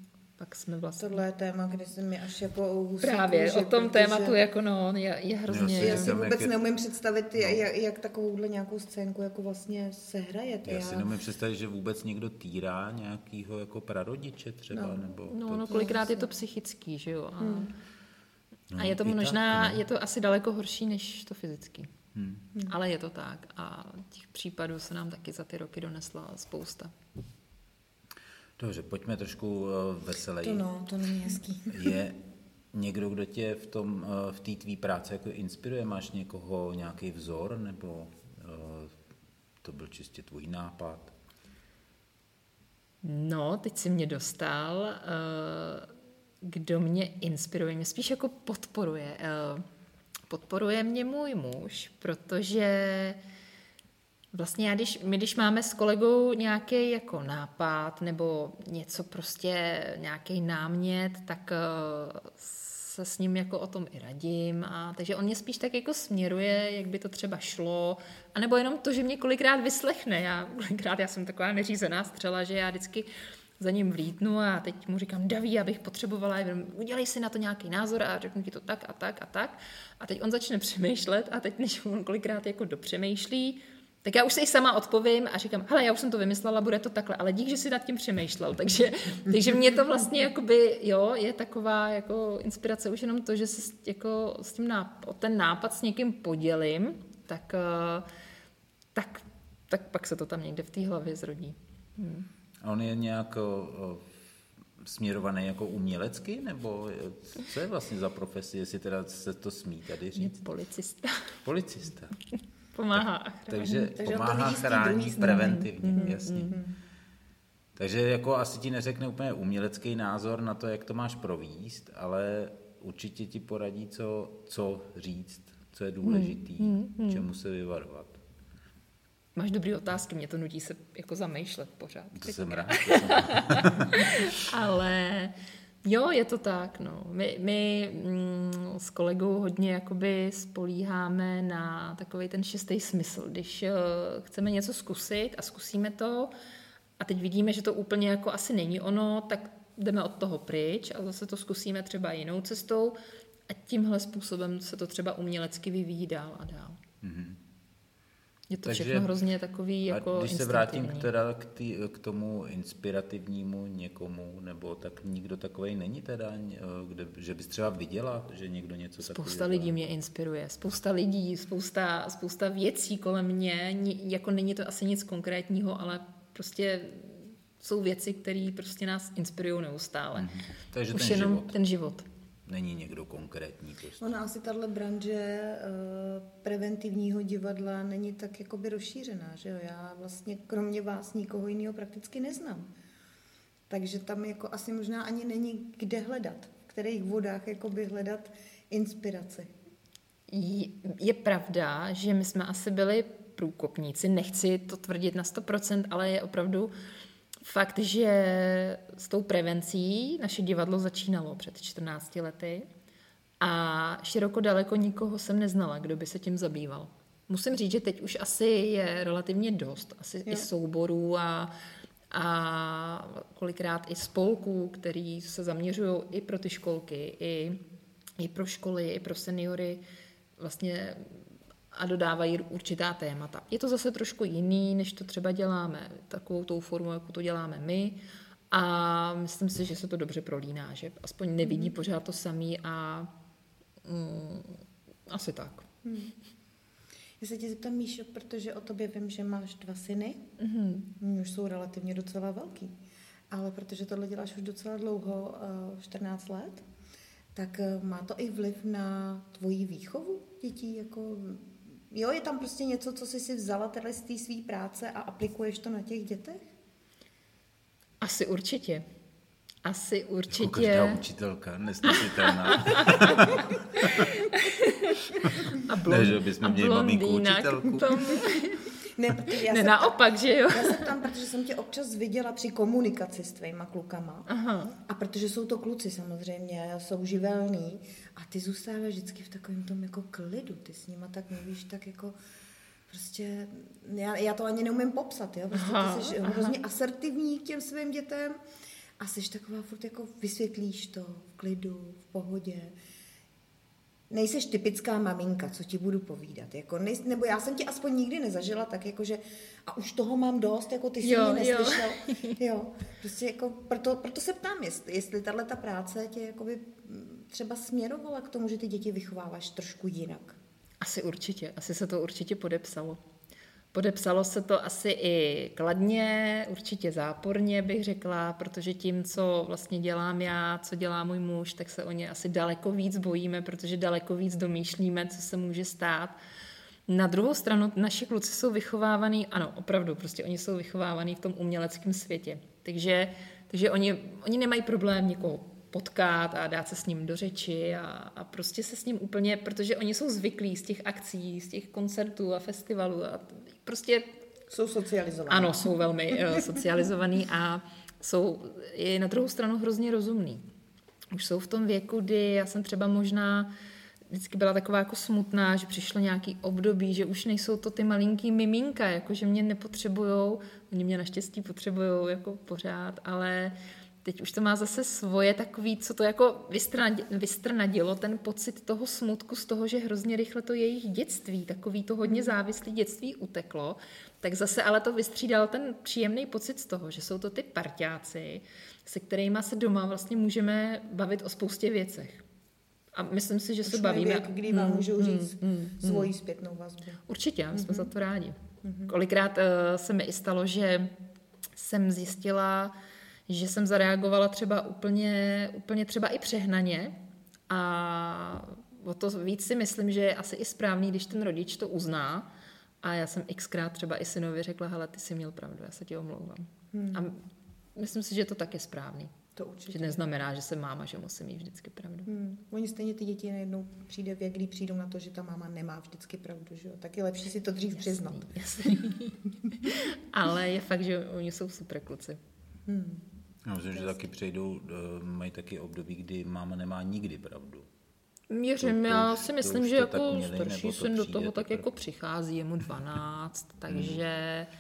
pak jsme vlastně... Tohle je téma, kdy se mi až jako husí Právě, kůže, o tom protože... tématu jako no, je, je hrozně... Já si vůbec jak neumím představit, no. jak, jak takovouhle nějakou scénku jako vlastně se hraje. Já, já si neumím představit, že vůbec někdo týrá nějakýho jako prarodiče třeba, no. nebo... No, to, no, kolikrát je to psychický, že jo. A, hmm. a no, je to možná, tak, no. je to asi daleko horší, než to fyzický. Hmm. Ale je to tak a těch případů se nám taky za ty roky donesla spousta. Dobře, pojďme trošku eh, veseleji. To no, to není hezký. Je někdo, kdo tě v tom, eh, v té tvý práci jako inspiruje? Máš někoho, nějaký vzor, nebo eh, to byl čistě tvůj nápad? No, teď si mě dostal. Kdo mě inspiruje? Mě spíš jako podporuje. Podporuje mě můj muž, protože Vlastně já, když, my když máme s kolegou nějaký jako nápad nebo něco prostě, nějaký námět, tak uh, se s ním jako o tom i radím. A, takže on mě spíš tak jako směruje, jak by to třeba šlo. A nebo jenom to, že mě kolikrát vyslechne. Já, kolikrát já jsem taková neřízená střela, že já vždycky za ním vlítnu a teď mu říkám, Daví, abych potřebovala, udělej si na to nějaký názor a řeknu ti to tak a tak a tak. A teď on začne přemýšlet a teď, než on kolikrát jako dopřemýšlí, tak já už se i sama odpovím a říkám, hele, já už jsem to vymyslela, bude to takhle, ale dík, že si nad tím přemýšlel. Takže, takže mě to vlastně jakoby, jo, je taková jako inspirace už jenom to, že se jako s tím náp- o ten nápad s někým podělím, tak, eh, tak tak pak se to tam někde v té hlavě zrodí. Hmm. A on je nějak o, směrovaný jako umělecky, nebo co je vlastně za profesi, jestli teda se to smí tady říct? Policista. Policista. Pomáhá tak, Takže, takže pomáhá chrání preventivně, mm, jasně. Mm. Takže jako asi ti neřekne úplně umělecký názor na to, jak to máš províst, ale určitě ti poradí, co, co říct, co je důležitý, mm, mm, čemu se vyvarovat. Máš dobré otázky, mě to nutí se jako zamýšlet pořád. To jsem rád. Ale jo, je to tak. No. My, my mm, s kolegou hodně jakoby spolíháme na takový ten šestý smysl. Když uh, chceme něco zkusit a zkusíme to a teď vidíme, že to úplně jako asi není ono, tak jdeme od toho pryč a zase to zkusíme třeba jinou cestou a tímhle způsobem se to třeba umělecky vyvíjí dál a dál. Mm-hmm. Je to Takže, všechno hrozně takový jako Když se vrátím k, teda k, tý, k tomu inspirativnímu někomu, nebo tak nikdo takový není teda, eh, kde, že bys třeba viděla, že někdo něco Spousta lidí mě inspiruje, spousta lidí, spousta, spousta věcí kolem mě, jako není to asi nic konkrétního, ale prostě jsou věci, které prostě nás inspirují neustále. Mm-hmm. Takže Už ten jenom život. ten život není někdo konkrétní. Prostě. Ona asi tahle branže uh, preventivního divadla není tak jakoby rozšířená, že jo? Já vlastně kromě vás nikoho jiného prakticky neznám. Takže tam jako asi možná ani není kde hledat, v kterých vodách jakoby hledat inspiraci. Je pravda, že my jsme asi byli průkopníci, nechci to tvrdit na 100%, ale je opravdu fakt, že s tou prevencí naše divadlo začínalo před 14 lety a široko daleko nikoho jsem neznala, kdo by se tím zabýval. Musím říct, že teď už asi je relativně dost, asi jo. i souborů a, a kolikrát i spolků, který se zaměřují i pro ty školky, i, i pro školy, i pro seniory, vlastně a dodávají určitá témata. Je to zase trošku jiný, než to třeba děláme takovou tou formou, jako to děláme my. A myslím si, že se to dobře prolíná, že aspoň nevidí mm. pořád to samý a mm, asi tak. Mm. Já se tě zeptám, Míšo, protože o tobě vím, že máš dva syny, mm-hmm. už jsou relativně docela velký, ale protože tohle děláš už docela dlouho, 14 eh, let, tak eh, má to i vliv na tvoji výchovu dětí, jako Jo, je tam prostě něco, co jsi si vzala teda z té své práce a aplikuješ to na těch dětech? Asi určitě. Asi jako určitě. Jako každá učitelka, nesnesitelná. a blond, ne, že bychom měli maminku učitelku. Ne, já ne naopak, že jo? Já se tam, protože jsem tě občas viděla při komunikaci s tvýma klukama. Aha. A protože jsou to kluci samozřejmě, jsou živelní. A ty zůstáváš vždycky v takovém tom jako klidu. Ty s nima tak mluvíš tak jako prostě, já, já to ani neumím popsat, jo. Prostě aha, ty jsi aha. hrozně asertivní k těm svým dětem a jsi taková furt jako vysvětlíš to v klidu, v pohodě nejseš typická maminka, co ti budu povídat. Jako nej, nebo já jsem ti aspoň nikdy nezažila tak, jako že a už toho mám dost, jako ty jsi jo, mě neslyšel. Jo. jo. Prostě jako, proto, proto se ptám, jestli, jestli tahle ta práce tě jakoby mm, třeba směrovala k tomu, že ty děti vychováváš trošku jinak. Asi určitě, asi se to určitě podepsalo. Podepsalo se to asi i kladně, určitě záporně bych řekla, protože tím, co vlastně dělám já, co dělá můj muž, tak se o ně asi daleko víc bojíme, protože daleko víc domýšlíme, co se může stát. Na druhou stranu naši kluci jsou vychovávaný, ano, opravdu, prostě oni jsou vychovávaný v tom uměleckém světě. Takže, takže oni, oni nemají problém někoho potkat a dát se s ním do řeči a, a prostě se s ním úplně, protože oni jsou zvyklí z těch akcí, z těch koncertů a festivalů a prostě... Jsou socializovaní. Ano, jsou velmi uh, socializovaní a jsou je na druhou stranu hrozně rozumný. Už jsou v tom věku, kdy já jsem třeba možná vždycky byla taková jako smutná, že přišlo nějaký období, že už nejsou to ty malinký miminka, jako že mě nepotřebujou, oni mě naštěstí potřebují jako pořád, ale teď už to má zase svoje takový, co to jako vystrnadilo, ten pocit toho smutku z toho, že hrozně rychle to jejich dětství, takový to hodně hmm. závislý dětství uteklo, tak zase ale to vystřídal ten příjemný pocit z toho, že jsou to ty parťáci, se kterými se doma vlastně můžeme bavit o spoustě věcech. A myslím si, že Už se bavíme. Věk, kdy vám hmm, můžou říct hmm, hmm, svoji zpětnou vazbu. Určitě, my jsme hmm. za to rádi. Mm-hmm. Kolikrát uh, se mi i stalo, že jsem zjistila, že jsem zareagovala třeba úplně, úplně třeba i přehnaně a o to víc si myslím, že je asi i správný, když ten rodič to uzná a já jsem xkrát třeba i synovi řekla, hele, ty jsi měl pravdu, já se ti omlouvám. Hmm. A myslím si, že to tak je správný. To určitě. Že neznamená, že jsem máma, že musím mít vždycky pravdu. Hmm. Oni stejně ty děti najednou přijde věk, kdy přijdou na to, že ta máma nemá vždycky pravdu, že jo? Tak je lepší si to dřív jasný, přiznat. Jasný. Ale je fakt, že oni jsou super kluci. Hmm. Já myslím, že taky přejdou, eh, mají taky období, kdy máma nemá nikdy pravdu. Měřím, to, já si myslím, že jako měli, starší syn do toho tak jako přichází, je mu 12, takže... Hmm.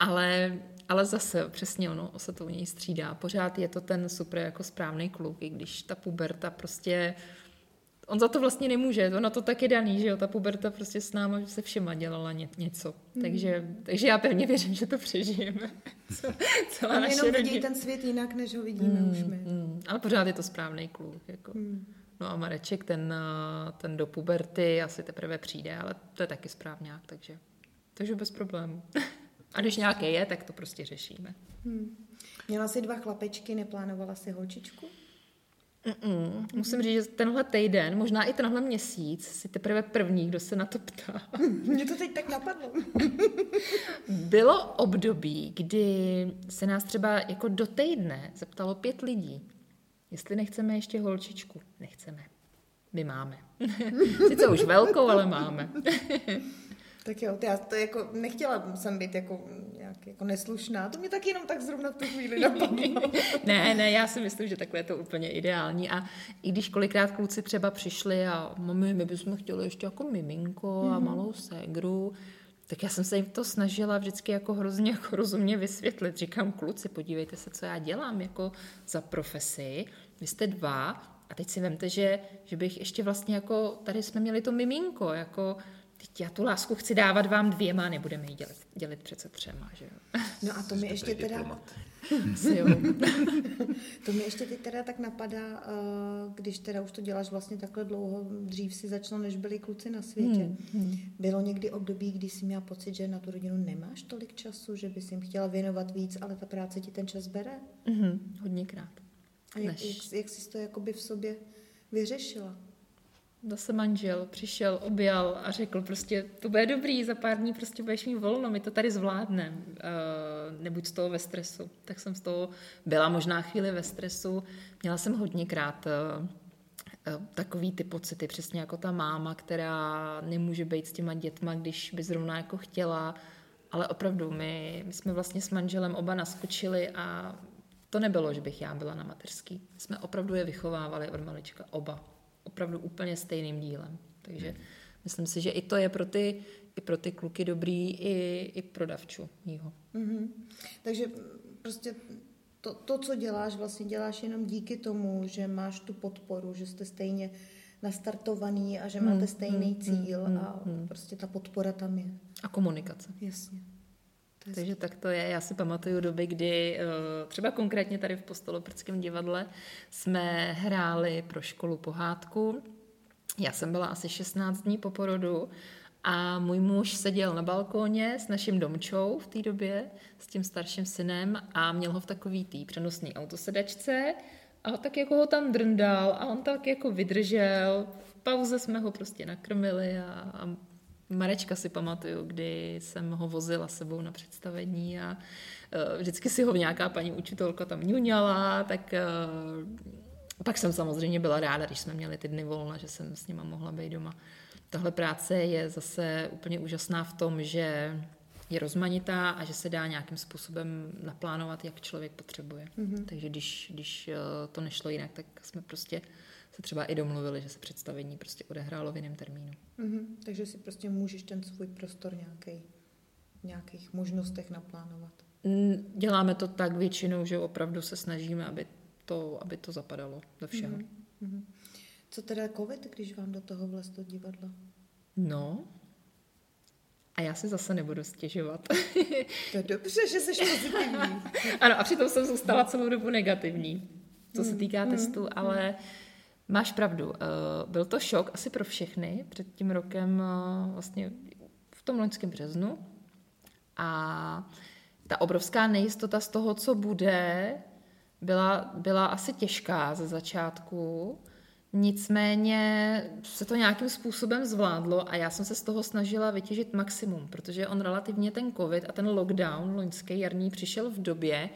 Ale, ale zase přesně ono se to u něj střídá. Pořád je to ten super jako správný kluk, i když ta puberta prostě on za to vlastně nemůže, to na to tak je daný, že jo, ta puberta prostě s náma se všema dělala ně, něco. Hmm. Takže, takže já pevně věřím, že to přežijeme. Co, celá naše jenom rodina. vidí ten svět jinak, než ho vidíme hmm, už my. Hmm. Ale pořád je to správný kluk. Jako. Hmm. No a Mareček, ten, ten do puberty asi teprve přijde, ale to je taky správňák, takže, takže bez problémů. A když nějaké je, tak to prostě řešíme. Hmm. Měla jsi dva chlapečky, neplánovala si holčičku? Mm-mm. Musím říct, že tenhle týden, možná i tenhle měsíc, si teprve první, kdo se na to ptá. Mě to teď tak napadlo. Bylo období, kdy se nás třeba jako do týdne zeptalo pět lidí, jestli nechceme ještě holčičku. Nechceme. My máme. Sice už velkou, ale máme. Tak jo, já to jako nechtěla jsem být jako nějak jako neslušná, to mě tak jenom tak zrovna v tu chvíli napadlo. ne, ne, já si myslím, že takhle je to úplně ideální a i když kolikrát kluci třeba přišli a mami, my bychom chtěli ještě jako miminko mm-hmm. a mhm. malou ségru, tak já jsem se jim to snažila vždycky jako hrozně jako rozumně vysvětlit. Říkám, kluci, podívejte se, co já dělám jako za profesi. Vy jste dva a teď si vemte, že, že bych ještě vlastně jako, tady jsme měli to miminko, jako teď já tu lásku chci dávat vám dvěma, nebudeme ji dělit, dělit přece třema, že jo. No a to mi ještě teda... to mi ještě teď teda tak napadá, eh, když teda už to děláš vlastně takhle dlouho, dřív si začala, než byli kluci na světě. Hmm, hmm. Bylo někdy období, kdy jsi měla pocit, že na tu rodinu nemáš tolik času, že bys jim chtěla věnovat víc, ale ta práce ti ten čas bere? Hmm, hodněkrát. A jak, jak, jak jsi to jakoby v sobě vyřešila? Zase manžel přišel, objal a řekl prostě, to bude dobrý, za pár dní prostě budeš mít volno, my to tady zvládneme, uh, nebuď z toho ve stresu. Tak jsem z toho byla možná chvíli ve stresu, měla jsem hodněkrát uh, uh, takový ty pocity, přesně jako ta máma, která nemůže být s těma dětma, když by zrovna jako chtěla, ale opravdu my, my jsme vlastně s manželem oba naskočili a to nebylo, že bych já byla na mateřský. Jsme opravdu je vychovávali od malička oba opravdu úplně stejným dílem. Takže myslím si, že i to je pro ty, i pro ty kluky dobrý, i, i pro davču mýho. Mm-hmm. Takže prostě to, to, co děláš, vlastně děláš jenom díky tomu, že máš tu podporu, že jste stejně nastartovaný a že máte hmm, stejný hmm, cíl hmm, a hmm. prostě ta podpora tam je. A komunikace. Jasně. Takže tak to je. Já si pamatuju doby, kdy eh, třeba konkrétně tady v Postoloprckém divadle jsme hráli pro školu pohádku. Já jsem byla asi 16 dní po porodu a můj muž seděl na balkóně s naším domčou v té době, s tím starším synem a měl ho v takový tý přenosný autosedačce a tak jako ho tam drndal a on tak jako vydržel. V pauze jsme ho prostě nakrmili a, a Marečka si pamatuju, kdy jsem ho vozila sebou na představení a uh, vždycky si ho nějaká paní učitelka tam ňuňala, tak uh, pak jsem samozřejmě byla ráda, když jsme měli ty dny volna, že jsem s nima mohla být doma. Tahle práce je zase úplně úžasná v tom, že je rozmanitá a že se dá nějakým způsobem naplánovat, jak člověk potřebuje. Mm-hmm. Takže když, když uh, to nešlo jinak, tak jsme prostě se třeba i domluvili, že se představení prostě odehrálo v jiném termínu. Mm-hmm. Takže si prostě můžeš ten svůj prostor nějaký, v nějakých možnostech naplánovat. Děláme to tak většinou, že opravdu se snažíme, aby to, aby to zapadalo do všeho. Mm-hmm. Co teda covid, když vám do toho vlez do divadla? No, a já si zase nebudu stěžovat. to je dobře, že jsi pozitivní. ano, a přitom jsem zůstala celou dobu negativní, co se mm, týká mm, testu, mm. Máš pravdu. Eh, byl to šok asi pro všechny před tím rokem, eh, vlastně v tom loňském březnu, A ta obrovská nejistota z toho, co bude, byla, byla asi těžká ze začátku. Nicméně se to nějakým způsobem zvládlo a já jsem se z toho snažila vytěžit maximum, protože on relativně ten covid a ten lockdown loňský jarní přišel v době,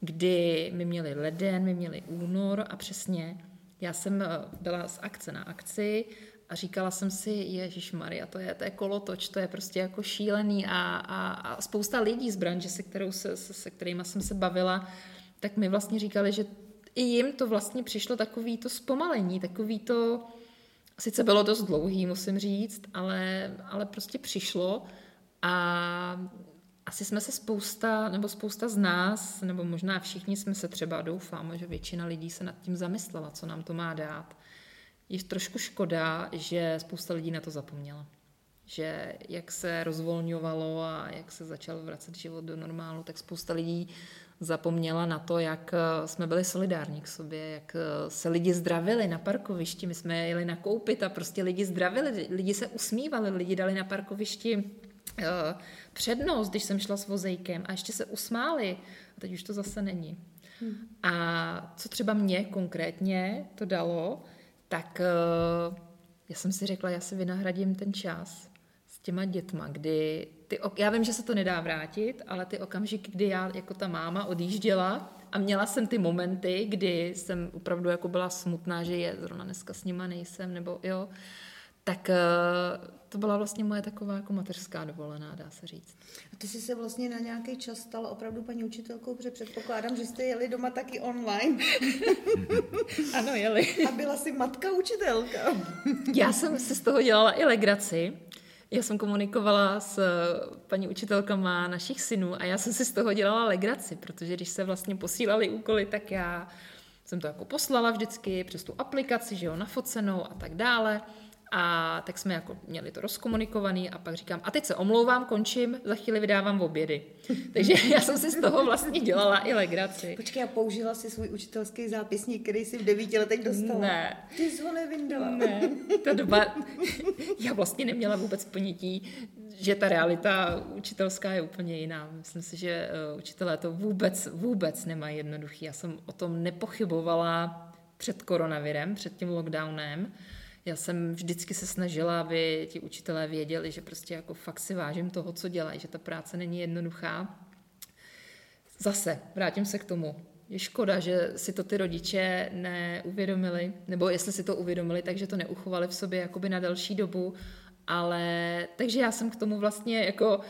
kdy my měli leden, my měli únor a přesně já jsem eh, byla z akce na akci a říkala jsem si, Ježíš Maria, to je, to je kolotoč, to je prostě jako šílený a, a, a spousta lidí z branže, se, kterou se, se, se kterými jsem se bavila, tak mi vlastně říkali, že i jim to vlastně přišlo takový to zpomalení, takový to, sice bylo dost dlouhý, musím říct, ale, ale prostě přišlo a asi jsme se spousta, nebo spousta z nás, nebo možná všichni jsme se třeba, doufám, že většina lidí se nad tím zamyslela, co nám to má dát. Je trošku škoda, že spousta lidí na to zapomněla. Že jak se rozvolňovalo a jak se začal vracet život do normálu, tak spousta lidí zapomněla na to, jak eh, jsme byli solidární k sobě, jak eh, se lidi zdravili na parkovišti. My jsme jeli nakoupit a prostě lidi zdravili, lidi se usmívali, lidi dali na parkovišti přednost, když jsem šla s vozejkem a ještě se usmáli. A teď už to zase není. Hmm. A co třeba mě konkrétně to dalo, tak já jsem si řekla, já si vynahradím ten čas s těma dětma, kdy ty, já vím, že se to nedá vrátit, ale ty okamžiky, kdy já jako ta máma odjížděla a měla jsem ty momenty, kdy jsem opravdu jako byla smutná, že je zrovna dneska s nima nejsem, nebo jo, tak eh, to byla vlastně moje taková jako mateřská dovolená, dá se říct. A ty jsi se vlastně na nějaký čas stala opravdu paní učitelkou, protože předpokládám, že jste jeli doma taky online. ano, jeli. A byla jsi matka učitelka. Já jsem si z toho dělala i legraci, já jsem komunikovala s eh, paní učitelkama našich synů a já jsem si z toho dělala legraci, protože když se vlastně posílali úkoly, tak já jsem to jako poslala vždycky přes tu aplikaci, že jo, nafocenou a tak dále. A tak jsme jako měli to rozkomunikovaný a pak říkám, a teď se omlouvám, končím, za chvíli vydávám obědy. Takže já jsem si z toho vlastně dělala i legraci. Počkej, a použila si svůj učitelský zápisník, který si v devíti letech dostala? Ne. Ty jsi ho nevyndala? Ne, ta doba, já vlastně neměla vůbec ponětí, že ta realita učitelská je úplně jiná. Myslím si, že eh, učitelé to vůbec, vůbec nemají jednoduchý. Já jsem o tom nepochybovala před koronavirem, před tím lockdownem, já jsem vždycky se snažila, aby ti učitelé věděli, že prostě jako fakt si vážím toho, co dělají, že ta práce není jednoduchá. Zase, vrátím se k tomu. Je škoda, že si to ty rodiče neuvědomili, nebo jestli si to uvědomili, takže to neuchovali v sobě jakoby na další dobu, ale takže já jsem k tomu vlastně jako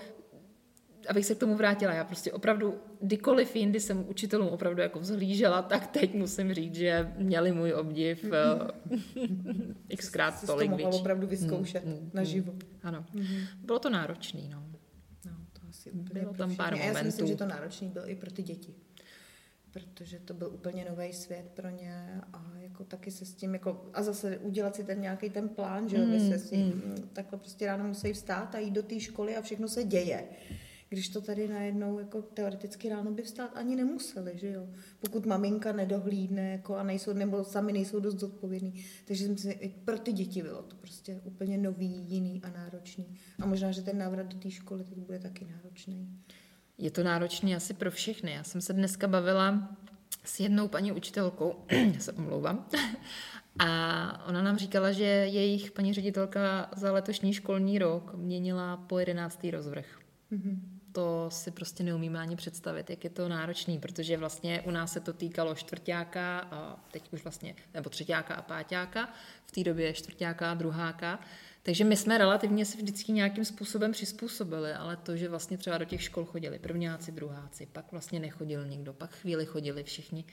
abych se k tomu vrátila, já prostě opravdu, kdykoliv jindy jsem učitelům opravdu jako vzhlížela, tak teď musím říct, že měli můj obdiv uh, xkrát tolik větší. to opravdu vyzkoušet mm, mm, naživo. Ano. Mm. Bylo to náročný, no. No, to asi úplně Bylo tam pár momentů. Já si myslím, že to náročný byl i pro ty děti protože to byl úplně nový svět pro ně a jako taky se s tím jako, a zase udělat si ten nějaký ten plán, že mm, se s tím, mm. takhle prostě ráno musí vstát a jít do té školy a všechno se děje když to tady najednou jako teoreticky ráno by vstát ani nemuseli, že jo. Pokud maminka nedohlídne jako a nejsou, nebo sami nejsou dost zodpovědní. Takže jsem si, i pro ty děti bylo to prostě úplně nový, jiný a náročný. A možná, že ten návrat do té školy teď bude taky náročný. Je to náročný asi pro všechny. Já jsem se dneska bavila s jednou paní učitelkou, já se omlouvám, a ona nám říkala, že jejich paní ředitelka za letošní školní rok měnila po jedenáctý rozvrh. Mm-hmm to si prostě neumíme ani představit, jak je to náročný, protože vlastně u nás se to týkalo čtvrtáka a teď už vlastně, nebo třetíáka a páťáka, v té době čtvrtáka a druháka, takže my jsme relativně se vždycky nějakým způsobem přizpůsobili, ale to, že vlastně třeba do těch škol chodili prvňáci, druháci, pak vlastně nechodil nikdo, pak chvíli chodili všichni,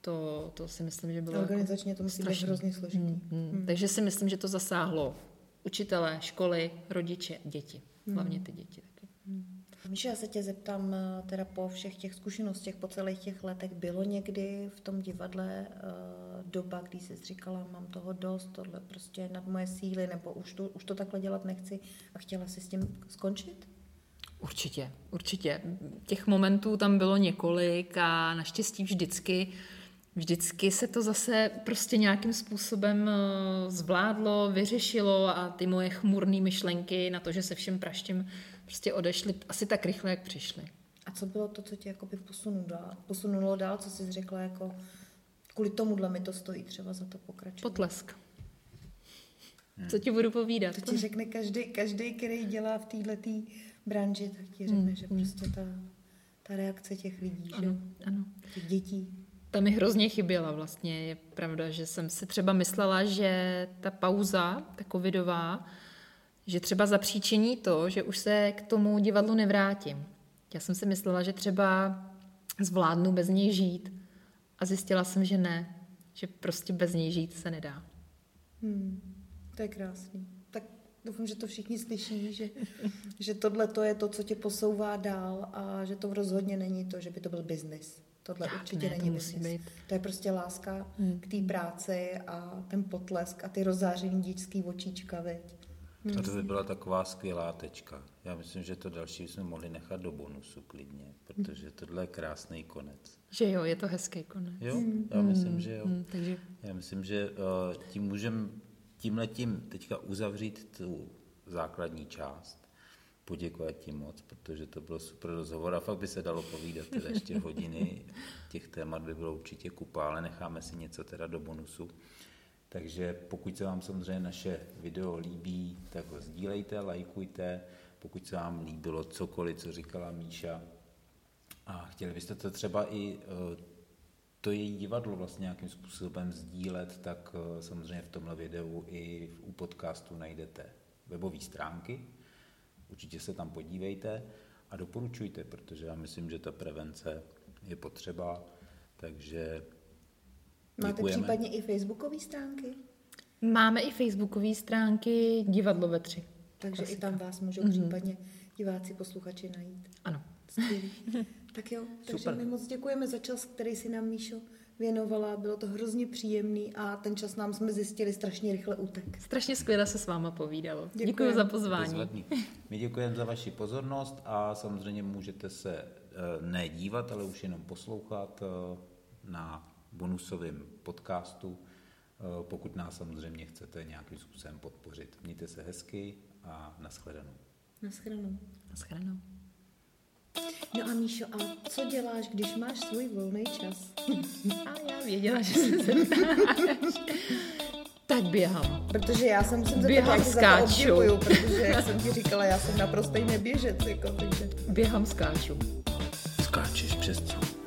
to, to si myslím, že bylo Organizačně jako to musí být hrozně složitý. Hmm, hmm. Hmm. Takže si myslím, že to zasáhlo učitele, školy, rodiče, děti, hlavně ty děti. Míša, já se tě zeptám, eh, teda po všech těch zkušenostech, po celých těch letech, bylo někdy v tom divadle uh, doba, kdy jsi říkala, mám toho dost, tohle prostě nad moje síly, nebo už to, už to takhle dělat nechci a chtěla jsi s tím skončit? Určitě, určitě. Těch momentů tam bylo několik a naštěstí vždycky vždycky se to zase prostě nějakým způsobem eh, zvládlo, vyřešilo a ty moje chmurné myšlenky na to, že se všem praštím prostě odešli asi tak rychle, jak přišli. A co bylo to, co tě jakoby posunulo dál, posunulo dál, co jsi řekla jako kvůli tomuhle mi to stojí třeba za to pokračovat? Potlesk. Hmm. Co ti budu povídat? To ti řekne každý, každý, který dělá v této branži, tak ti řekne, hmm. že prostě ta, ta reakce těch lidí, ano, že? Ano. těch dětí. Ta mi hrozně chyběla vlastně. Je pravda, že jsem si třeba myslela, že ta pauza, ta covidová, že třeba zapříčení to, že už se k tomu divadlu nevrátím. Já jsem si myslela, že třeba zvládnu bez něj žít a zjistila jsem, že ne, že prostě bez něj žít se nedá. Hmm, to je krásný. Tak doufám, že to všichni slyší, že, že tohle to je to, co tě posouvá dál a že to rozhodně není to, že by to byl biznis. Tohle tak, určitě ne, není biznis. Být. To je prostě láska hmm. k té práci a ten potlesk a ty rozáření dětský očička, veď. Hmm. A to by byla taková skvělá tečka. Já myslím, že to další jsme mohli nechat do bonusu klidně, protože tohle je krásný konec. Že jo, je to hezký konec. Jo, hmm. já myslím, že jo. Hmm, takže... Já myslím, že uh, tím můžeme tímhletím teďka uzavřít tu základní část. Poděkovat ti moc, protože to bylo super rozhovor a fakt by se dalo povídat teda ještě hodiny. Těch témat by bylo určitě kupa, ale necháme si něco teda do bonusu. Takže pokud se vám samozřejmě naše video líbí, tak ho sdílejte, lajkujte. Pokud se vám líbilo cokoliv, co říkala Míša, a chtěli byste to třeba i eh, to její divadlo vlastně nějakým způsobem sdílet, tak eh, samozřejmě v tomhle videu i u podcastu najdete webové stránky. Určitě se tam podívejte a doporučujte, protože já myslím, že ta prevence je potřeba, takže Máte Děkujeme. případně i facebookové stránky? Máme i facebookové stránky Divadlo ve tři. Takže Klasika. i tam vás můžou mm-hmm. případně diváci, posluchači najít. Ano. tak jo, takže Super. my moc děkujeme za čas, který si nám Míšo věnovala. Bylo to hrozně příjemný a ten čas nám jsme zjistili strašně rychle utek. Strašně skvěle se s váma povídalo. Děkuji za pozvání. My děkujeme za vaši pozornost a samozřejmě můžete se eh, nedívat, ale už jenom poslouchat eh, na bonusovém podcastu, eh, pokud nás samozřejmě chcete nějakým způsobem podpořit. Mějte se hezky a naschledanou. Naschledanou. Naschledanou. No a Míšo, a co děláš, když máš svůj volný čas? a já věděla, že se zeptáš. tak běhám. Protože já jsem musím zeptat, jak skáču. Obdivuju, protože jak jsem ti říkala, já jsem naprostý neběžec. Jako, takže... Běhám, skáču. Skáčeš přes co?